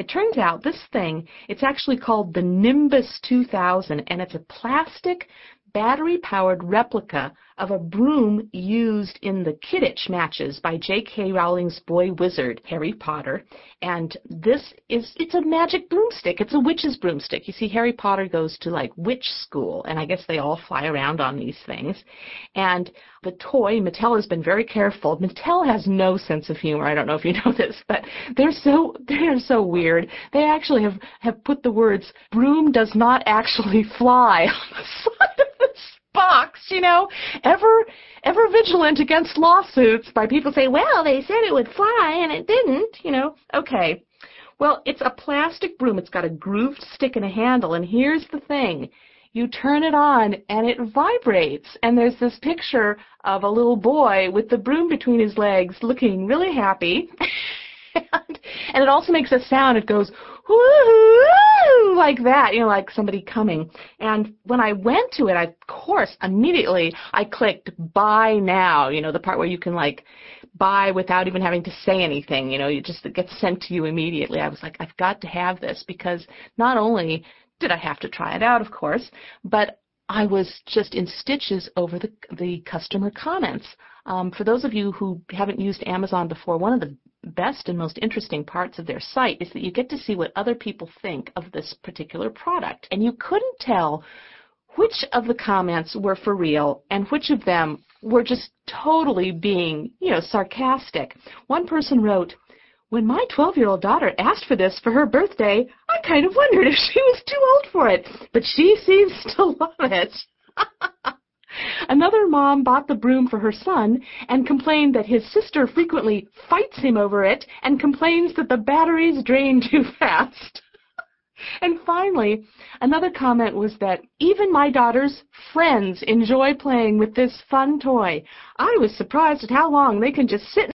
It turns out this thing, it's actually called the Nimbus 2000, and it's a plastic battery-powered replica of a broom used in the Quidditch matches by J.K. Rowling's boy wizard, Harry Potter. And this is, it's a magic broomstick. It's a witch's broomstick. You see, Harry Potter goes to like witch school, and I guess they all fly around on these things. And the toy, Mattel has been very careful. Mattel has no sense of humor. I don't know if you know this, but they're so, they're so weird. They actually have, have put the words, broom does not actually fly on the side of box, you know, ever ever vigilant against lawsuits by people saying, well, they said it would fly and it didn't, you know. Okay. Well, it's a plastic broom. It's got a grooved stick and a handle, and here's the thing. You turn it on and it vibrates, and there's this picture of a little boy with the broom between his legs looking really happy. and, and it also makes a sound. It goes, woo like that, you know, like somebody coming. And when I went to it, I, of course, immediately I clicked buy now, you know, the part where you can like buy without even having to say anything, you know, you just it gets sent to you immediately. I was like, I've got to have this because not only did I have to try it out, of course, but I was just in stitches over the the customer comments. Um, for those of you who haven't used Amazon before, one of the best and most interesting parts of their site is that you get to see what other people think of this particular product. And you couldn't tell which of the comments were for real and which of them were just totally being, you know, sarcastic. One person wrote, when my 12-year-old daughter asked for this for her birthday, I kind of wondered if she was too old for it, but she seems to love it. Another mom bought the broom for her son and complained that his sister frequently fights him over it and complains that the batteries drain too fast. and finally, another comment was that even my daughter's friends enjoy playing with this fun toy. I was surprised at how long they can just sit